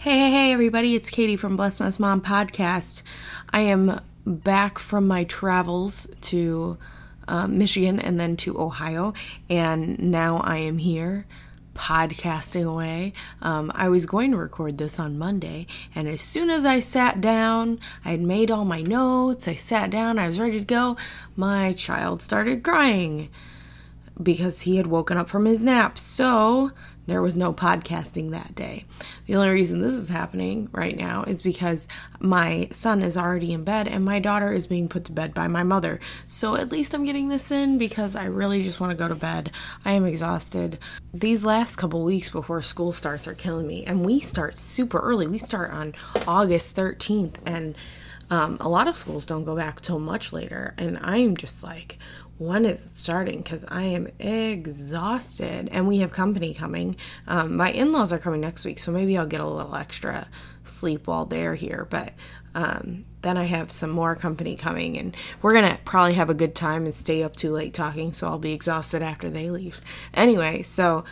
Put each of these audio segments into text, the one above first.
Hey, hey, hey, everybody, it's Katie from Bless Mess Mom Podcast. I am back from my travels to um, Michigan and then to Ohio, and now I am here podcasting away. Um, I was going to record this on Monday, and as soon as I sat down, I had made all my notes, I sat down, I was ready to go, my child started crying because he had woken up from his nap. So there was no podcasting that day. The only reason this is happening right now is because my son is already in bed and my daughter is being put to bed by my mother. So at least I'm getting this in because I really just want to go to bed. I am exhausted. These last couple weeks before school starts are killing me, and we start super early. We start on August 13th, and um, a lot of schools don't go back till much later, and I am just like, when is it starting? Because I am exhausted, and we have company coming. Um, my in laws are coming next week, so maybe I'll get a little extra sleep while they're here. But um, then I have some more company coming, and we're gonna probably have a good time and stay up too late talking, so I'll be exhausted after they leave. Anyway, so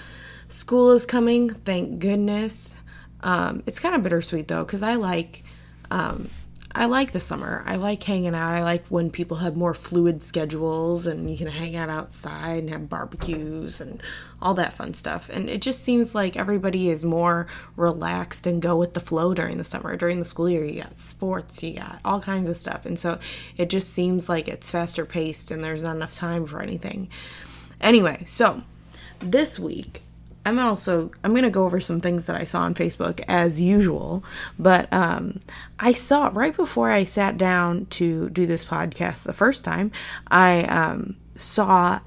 school is coming, thank goodness. Um, it's kind of bittersweet though, because I like um, I like the summer. I like hanging out. I like when people have more fluid schedules and you can hang out outside and have barbecues and all that fun stuff. And it just seems like everybody is more relaxed and go with the flow during the summer. During the school year, you got sports, you got all kinds of stuff. And so it just seems like it's faster paced and there's not enough time for anything. Anyway, so this week I'm also I'm gonna go over some things that I saw on Facebook as usual, but um, I saw right before I sat down to do this podcast the first time, I um, saw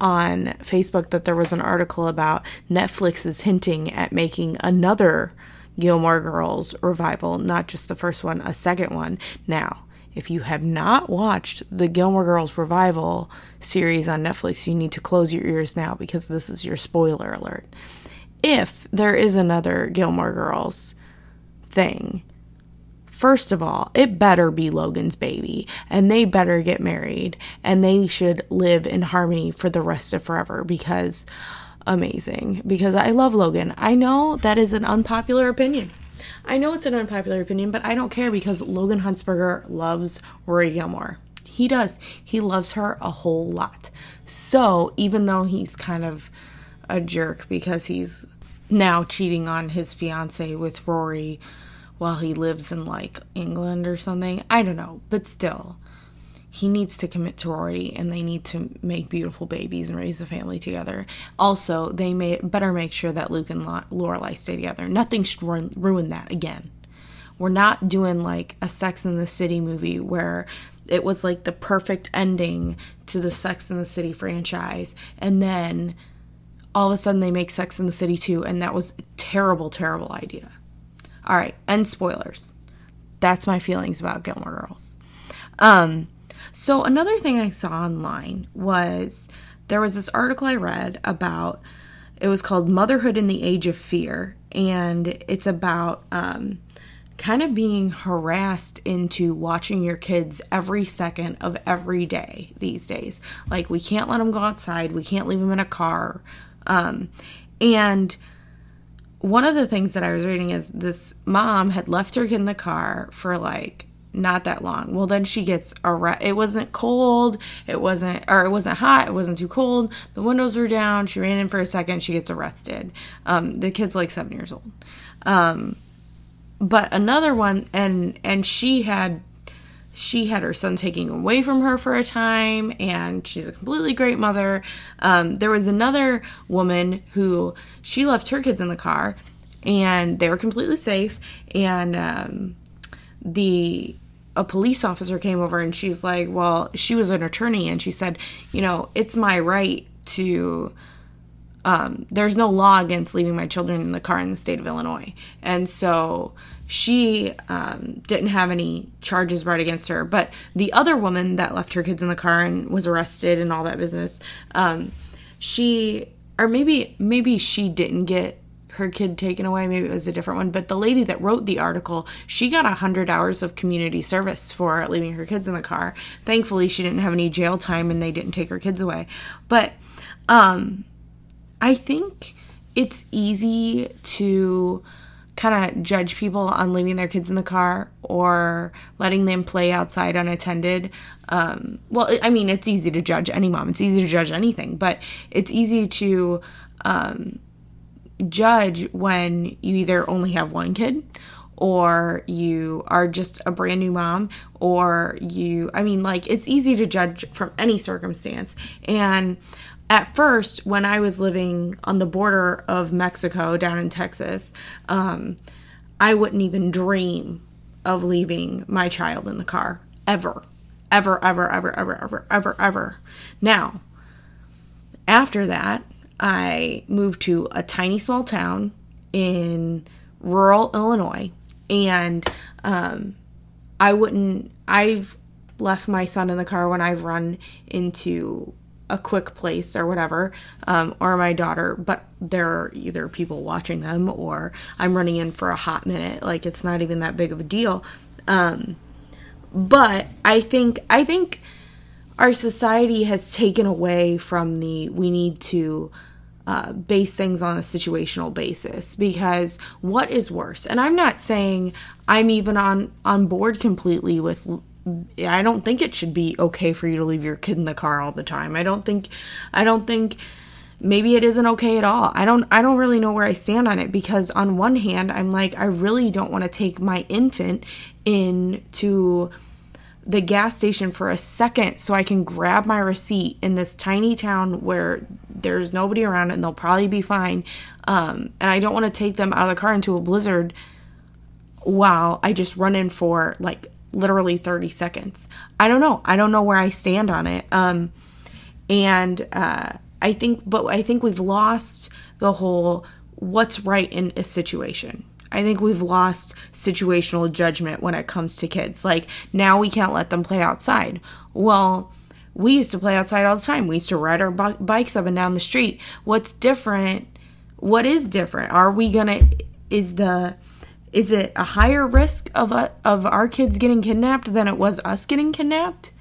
on Facebook that there was an article about Netflix is hinting at making another Gilmore Girls revival, not just the first one, a second one. Now, if you have not watched the Gilmore Girls revival series on Netflix, you need to close your ears now because this is your spoiler alert. If there is another Gilmore Girls thing, first of all, it better be Logan's baby and they better get married and they should live in harmony for the rest of forever because amazing. Because I love Logan. I know that is an unpopular opinion. I know it's an unpopular opinion, but I don't care because Logan Huntzberger loves Rory Gilmore. He does. He loves her a whole lot. So even though he's kind of a jerk because he's now cheating on his fiance with Rory while he lives in like England or something, I don't know, but still he needs to commit to Rory and they need to make beautiful babies and raise a family together. Also, they may better make sure that Luke and Lorelai stay together. Nothing should ruin that again. We're not doing like a Sex in the City movie where it was like the perfect ending to the Sex in the City franchise and then all of a sudden they make Sex in the City 2 and that was a terrible terrible idea. All right, and spoilers. That's my feelings about Gilmore Girls. Um so, another thing I saw online was there was this article I read about it was called Motherhood in the Age of Fear, and it's about um, kind of being harassed into watching your kids every second of every day these days. Like, we can't let them go outside, we can't leave them in a car. Um, and one of the things that I was reading is this mom had left her kid in the car for like not that long. Well, then she gets arrested. It wasn't cold. It wasn't, or it wasn't hot. It wasn't too cold. The windows were down. She ran in for a second. She gets arrested. Um, the kid's like seven years old. Um, but another one, and and she had she had her son taken away from her for a time, and she's a completely great mother. Um, there was another woman who she left her kids in the car, and they were completely safe, and um, the a police officer came over and she's like, well, she was an attorney and she said, you know, it's my right to. Um, there's no law against leaving my children in the car in the state of Illinois. And so she um, didn't have any charges brought against her. But the other woman that left her kids in the car and was arrested and all that business, um, she, or maybe, maybe she didn't get her kid taken away. Maybe it was a different one. But the lady that wrote the article, she got 100 hours of community service for leaving her kids in the car. Thankfully, she didn't have any jail time and they didn't take her kids away. But um, I think it's easy to kind of judge people on leaving their kids in the car or letting them play outside unattended. Um, well, I mean, it's easy to judge any mom. It's easy to judge anything, but it's easy to um, judge when you either only have one kid or you are just a brand new mom or you I mean like it's easy to judge from any circumstance. And at first when I was living on the border of Mexico down in Texas um, I wouldn't even dream of leaving my child in the car. Ever. Ever ever ever ever ever ever ever. Now after that I moved to a tiny small town in rural Illinois and um, I wouldn't. I've left my son in the car when I've run into a quick place or whatever, um, or my daughter, but there are either people watching them or I'm running in for a hot minute. Like it's not even that big of a deal. Um, but I think I think our society has taken away from the we need to uh, base things on a situational basis because what is worse? And i'm not saying i'm even on on board completely with i don't think it should be okay for you to leave your kid in the car all the time. I don't think i don't think maybe it isn't okay at all. I don't i don't really know where i stand on it because on one hand i'm like i really don't want to take my infant into the gas station for a second so I can grab my receipt in this tiny town where there's nobody around and they'll probably be fine. Um, and I don't want to take them out of the car into a blizzard while I just run in for like literally 30 seconds. I don't know. I don't know where I stand on it. Um, and uh, I think, but I think we've lost the whole what's right in a situation I think we've lost situational judgment when it comes to kids. Like now we can't let them play outside. Well, we used to play outside all the time. We used to ride our bikes up and down the street. What's different? What is different? Are we going to is the is it a higher risk of a, of our kids getting kidnapped than it was us getting kidnapped?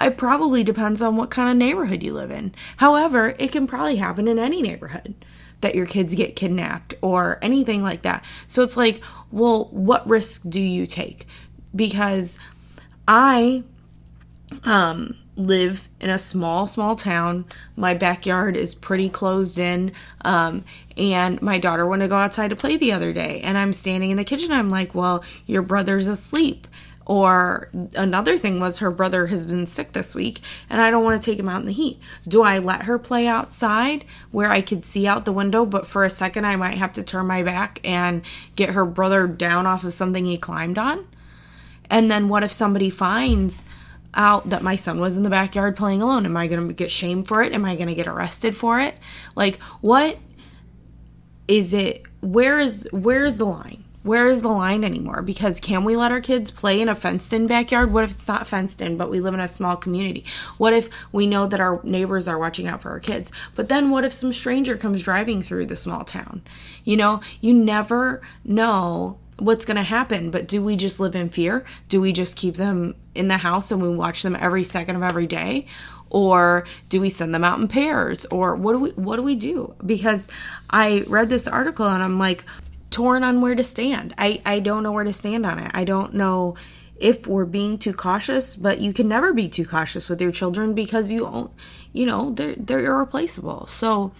It probably depends on what kind of neighborhood you live in. However, it can probably happen in any neighborhood that your kids get kidnapped or anything like that. So it's like, well, what risk do you take? Because I um live in a small small town my backyard is pretty closed in um, and my daughter wanted to go outside to play the other day and i'm standing in the kitchen i'm like well your brother's asleep or another thing was her brother has been sick this week and I don't want to take him out in the heat. Do I let her play outside where I could see out the window, but for a second I might have to turn my back and get her brother down off of something he climbed on? And then what if somebody finds out that my son was in the backyard playing alone? Am I going to get shamed for it? Am I going to get arrested for it? Like what is it where is where is the line? Where is the line anymore? Because can we let our kids play in a fenced in backyard? What if it's not fenced in, but we live in a small community? What if we know that our neighbors are watching out for our kids? But then what if some stranger comes driving through the small town? You know, you never know what's going to happen, but do we just live in fear? Do we just keep them in the house and we watch them every second of every day? or do we send them out in pairs or what do we what do we do because i read this article and i'm like torn on where to stand. I, I don't know where to stand on it. I don't know if we're being too cautious, but you can never be too cautious with your children because you you know, they're they're irreplaceable. So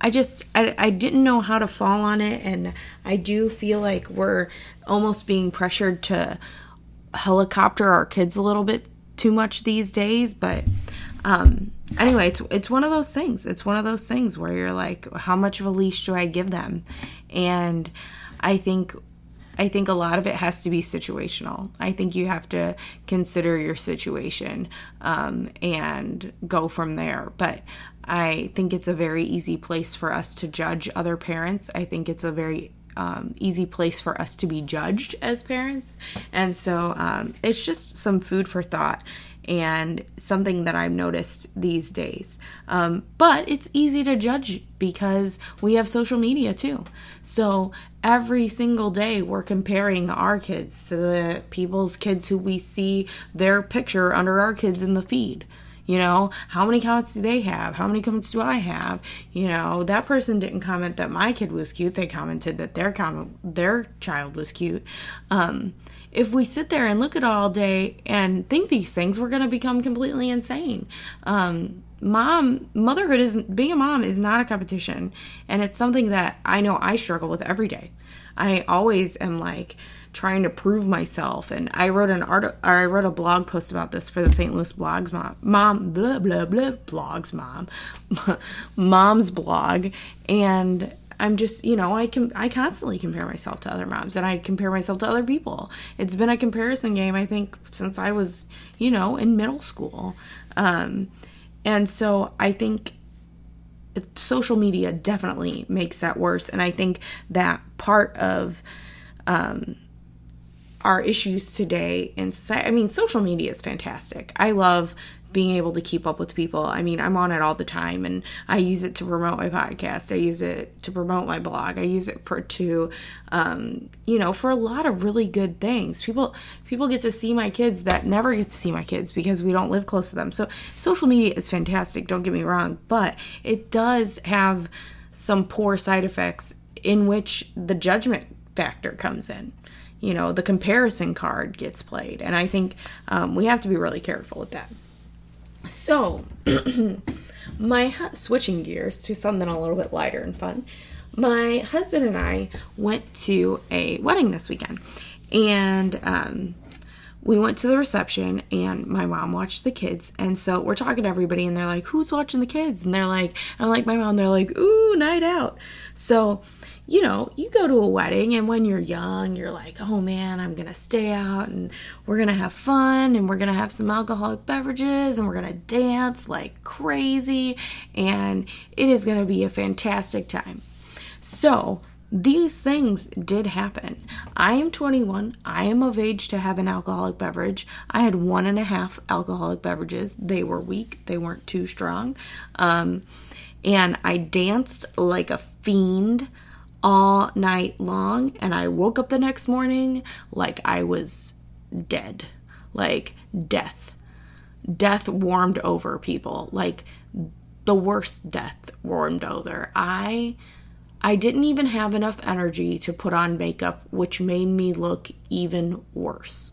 I just I, I didn't know how to fall on it and I do feel like we're almost being pressured to helicopter our kids a little bit too much these days, but um anyway, it's it's one of those things. It's one of those things where you're like, how much of a leash do I give them? And I think I think a lot of it has to be situational. I think you have to consider your situation um, and go from there. But I think it's a very easy place for us to judge other parents. I think it's a very um, easy place for us to be judged as parents. And so um, it's just some food for thought and something that I've noticed these days. Um, but it's easy to judge because we have social media too. So every single day we're comparing our kids to the people's kids who we see their picture under our kids in the feed. You know, how many comments do they have? How many comments do I have? You know, that person didn't comment that my kid was cute. They commented that their comment their child was cute. Um, if we sit there and look at all day and think these things, we're going to become completely insane. Um, mom, motherhood is being a mom is not a competition, and it's something that I know I struggle with every day. I always am like trying to prove myself, and I wrote an art. or I wrote a blog post about this for the St. Louis Blogs mom, mom blah blah blah blogs mom, mom's blog, and I'm just, you know, I can I constantly compare myself to other moms and I compare myself to other people. It's been a comparison game I think since I was, you know, in middle school. Um, and so I think social media definitely makes that worse. And I think that part of um, our issues today in society. I mean, social media is fantastic. I love being able to keep up with people. I mean, I'm on it all the time and I use it to promote my podcast. I use it to promote my blog. I use it for to um, you know, for a lot of really good things. People people get to see my kids that never get to see my kids because we don't live close to them. So social media is fantastic, don't get me wrong, but it does have some poor side effects in which the judgment factor comes in you know the comparison card gets played and i think um, we have to be really careful with that so, my switching gears to something a little bit lighter and fun. My husband and I went to a wedding this weekend, and um, we went to the reception, and my mom watched the kids. And so we're talking to everybody, and they're like, "Who's watching the kids?" And they're like, "I'm like my mom." They're like, "Ooh, night out." So you know, you go to a wedding and when you're young, you're like, oh man, I'm gonna stay out and we're gonna have fun and we're gonna have some alcoholic beverages and we're gonna dance like crazy and it is gonna be a fantastic time. So, these things did happen. I am 21. I am of age to have an alcoholic beverage. I had one and a half alcoholic beverages. They were weak, they weren't too strong. Um, and I danced like a fiend all night long. And I woke up the next morning like I was dead, like death. Death warmed over people, like the worst death warmed over. I. I didn't even have enough energy to put on makeup, which made me look even worse.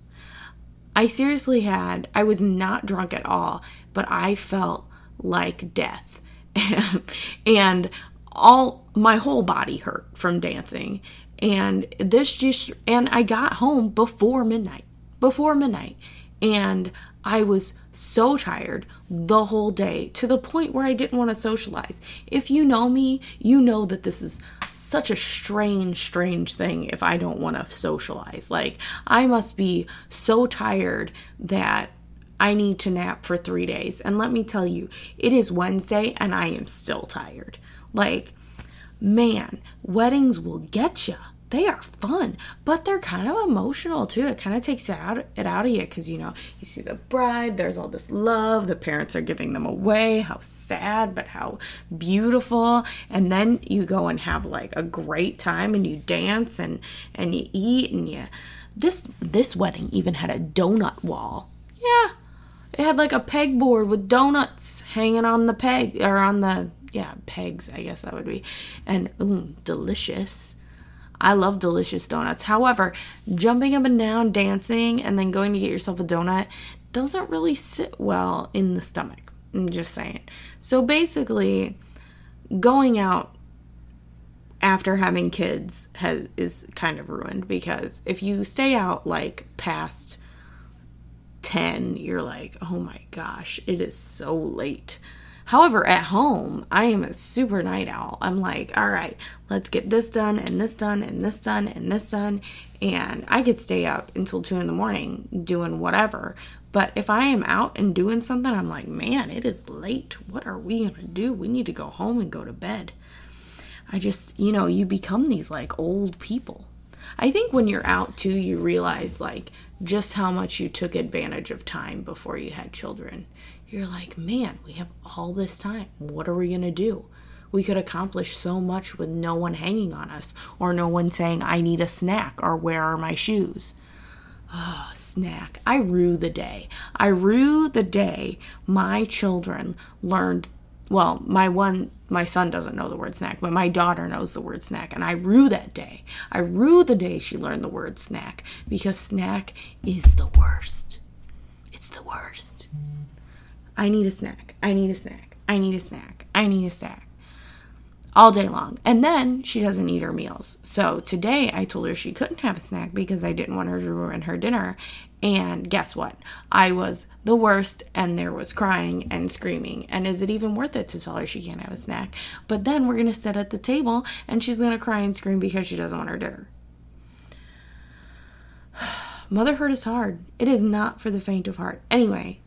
I seriously had, I was not drunk at all, but I felt like death. And, and all my whole body hurt from dancing and this just and I got home before midnight before midnight and I was so tired the whole day to the point where I didn't want to socialize. If you know me, you know that this is such a strange, strange thing if I don't want to socialize. Like, I must be so tired that I need to nap for three days. And let me tell you, it is Wednesday and I am still tired. Like, man, weddings will get you. They are fun, but they're kind of emotional too. It kind of takes it out, it out of you because you know you see the bride. There's all this love. The parents are giving them away. How sad, but how beautiful. And then you go and have like a great time, and you dance and and you eat and you. This this wedding even had a donut wall. Yeah, it had like a pegboard with donuts hanging on the peg or on the yeah, pegs, I guess that would be. And ooh, delicious. I love delicious donuts. However, jumping up and down, dancing, and then going to get yourself a donut doesn't really sit well in the stomach. I'm just saying. So basically, going out after having kids has, is kind of ruined because if you stay out like past 10, you're like, oh my gosh, it is so late. However, at home, I am a super night owl. I'm like, all right, let's get this done and this done and this done and this done. And I could stay up until two in the morning doing whatever. But if I am out and doing something, I'm like, man, it is late. What are we going to do? We need to go home and go to bed. I just, you know, you become these like old people. I think when you're out too, you realize like just how much you took advantage of time before you had children you're like, man, we have all this time. What are we going to do? We could accomplish so much with no one hanging on us or no one saying, I need a snack or where are my shoes. Oh, snack. I rue the day. I rue the day my children learned. Well, my one, my son doesn't know the word snack, but my daughter knows the word snack. And I rue that day. I rue the day she learned the word snack because snack is the worst. It's the worst. I need a snack. I need a snack. I need a snack. I need a snack all day long. And then she doesn't eat her meals. So today I told her she couldn't have a snack because I didn't want her to ruin her dinner. And guess what? I was the worst, and there was crying and screaming. And is it even worth it to tell her she can't have a snack? But then we're gonna sit at the table, and she's gonna cry and scream because she doesn't want her dinner. Motherhood is hard. It is not for the faint of heart. Anyway,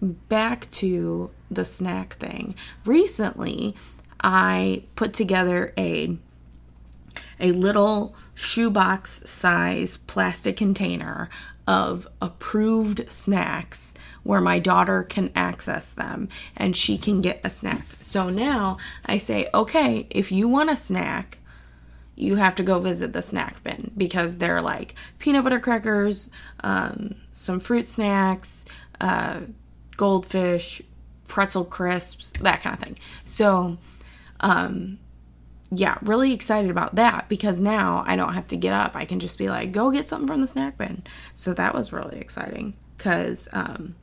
back to the snack thing. Recently, I put together a a little shoebox size plastic container of approved snacks where my daughter can access them and she can get a snack. So now I say, okay, if you want a snack, you have to go visit the snack bin because they're like peanut butter crackers, um, some fruit snacks, uh, goldfish, pretzel crisps, that kind of thing. So um, yeah, really excited about that because now I don't have to get up. I can just be like, go get something from the snack bin. So that was really exciting because um,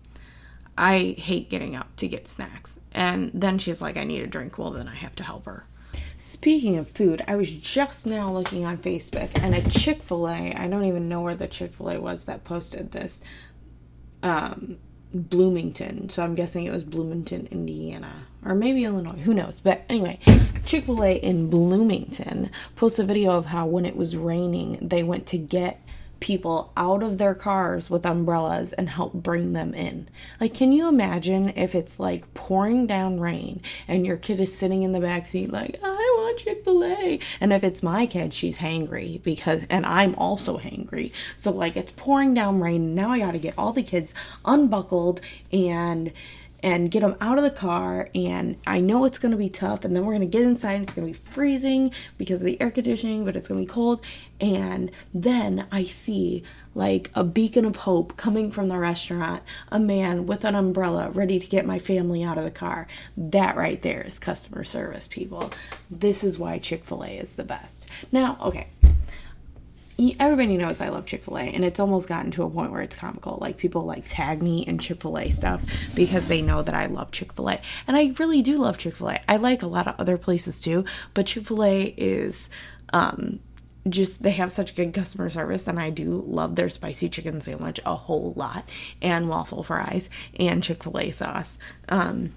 I hate getting up to get snacks. And then she's like, I need a drink. Well, then I have to help her. Speaking of food, I was just now looking on Facebook and a Chick fil A, I don't even know where the Chick fil A was that posted this. Um, Bloomington. So I'm guessing it was Bloomington, Indiana, or maybe Illinois. Who knows? But anyway, Chick fil A in Bloomington posted a video of how when it was raining, they went to get people out of their cars with umbrellas and help bring them in. Like, can you imagine if it's like pouring down rain and your kid is sitting in the back seat, like, I want Chick fil A? And if it's my kid, she's hangry because, and I'm also hangry. So, like, it's pouring down rain. Now I got to get all the kids unbuckled and and get them out of the car. And I know it's going to be tough. And then we're going to get inside. It's going to be freezing because of the air conditioning, but it's going to be cold. And then I see like a beacon of hope coming from the restaurant, a man with an umbrella ready to get my family out of the car. That right there is customer service, people. This is why Chick fil A is the best. Now, okay, everybody knows I love Chick fil A, and it's almost gotten to a point where it's comical. Like, people like tag me in Chick fil A stuff because they know that I love Chick fil A. And I really do love Chick fil A. I like a lot of other places too, but Chick fil A is. Um, just they have such good customer service and I do love their spicy chicken sandwich a whole lot and waffle fries and Chick-fil-A sauce. Um,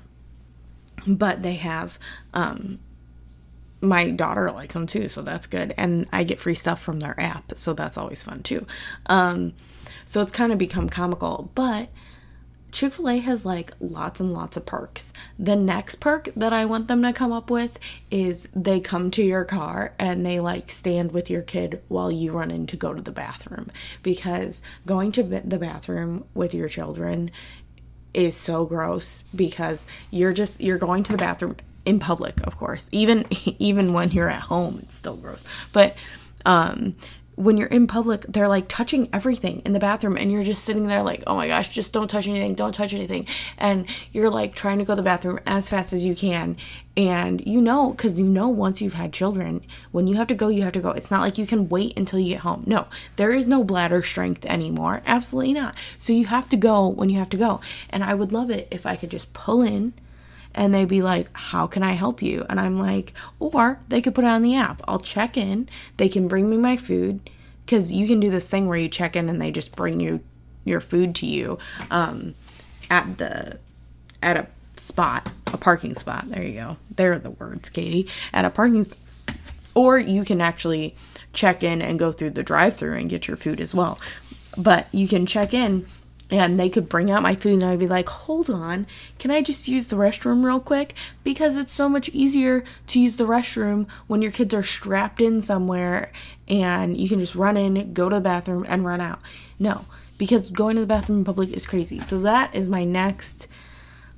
but they have um, my daughter likes them too, so that's good. And I get free stuff from their app, so that's always fun too. Um, so it's kind of become comical, but Chick fil A has like lots and lots of perks. The next perk that I want them to come up with is they come to your car and they like stand with your kid while you run in to go to the bathroom. Because going to the bathroom with your children is so gross because you're just you're going to the bathroom in public, of course. Even even when you're at home, it's still gross. But um when you're in public, they're like touching everything in the bathroom, and you're just sitting there like, oh my gosh, just don't touch anything, don't touch anything. And you're like trying to go to the bathroom as fast as you can. And you know, because you know, once you've had children, when you have to go, you have to go. It's not like you can wait until you get home. No, there is no bladder strength anymore. Absolutely not. So you have to go when you have to go. And I would love it if I could just pull in and they'd be like, How can I help you? And I'm like, Or they could put it on the app. I'll check in, they can bring me my food, because you can do this thing where you check in and they just bring you your food to you um, at the at a spot, a parking spot. There you go. There are the words, Katie. At a parking. Or you can actually check in and go through the drive through and get your food as well. But you can check in and they could bring out my food and I'd be like, hold on, can I just use the restroom real quick? Because it's so much easier to use the restroom when your kids are strapped in somewhere and you can just run in, go to the bathroom, and run out. No, because going to the bathroom in public is crazy. So that is my next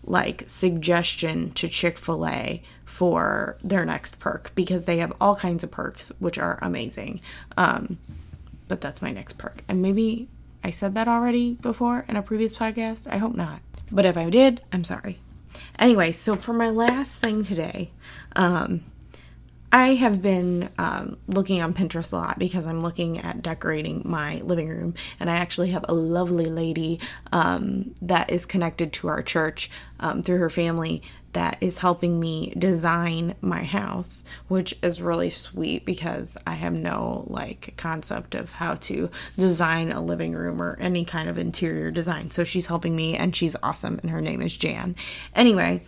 like suggestion to Chick-fil-A for their next perk because they have all kinds of perks which are amazing. Um, but that's my next perk. And maybe I said that already before in a previous podcast. I hope not. But if I did, I'm sorry. Anyway, so for my last thing today, um, I have been um, looking on Pinterest a lot because I'm looking at decorating my living room, and I actually have a lovely lady um, that is connected to our church um, through her family that is helping me design my house, which is really sweet because I have no like concept of how to design a living room or any kind of interior design. So she's helping me, and she's awesome, and her name is Jan. Anyway,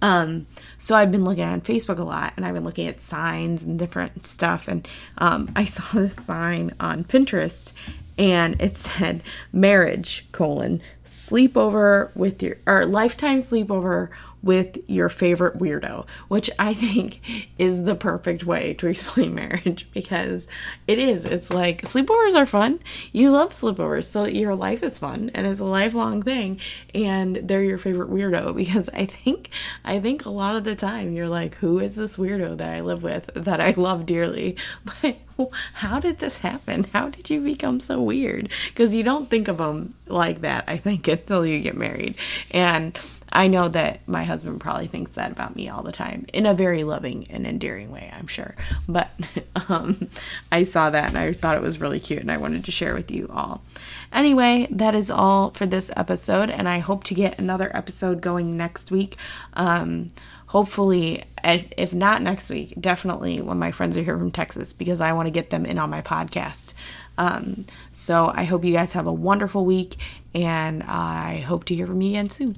um, so I've been looking on Facebook a lot and I've been looking at signs and different stuff. And um, I saw this sign on Pinterest and it said marriage colon sleepover with your or lifetime sleepover with your favorite weirdo, which I think is the perfect way to explain marriage because it is. It's like sleepovers are fun. You love sleepovers, so your life is fun and it's a lifelong thing and they're your favorite weirdo because I think I think a lot of the time you're like who is this weirdo that I live with that I love dearly? But how did this happen? How did you become so weird? Because you don't think of them like that, I think, until you get married. And I know that my husband probably thinks that about me all the time in a very loving and endearing way, I'm sure. But um, I saw that and I thought it was really cute and I wanted to share with you all. Anyway, that is all for this episode, and I hope to get another episode going next week. Um, hopefully, if not next week, definitely when my friends are here from Texas because I want to get them in on my podcast. Um, so I hope you guys have a wonderful week, and I hope to hear from you again soon.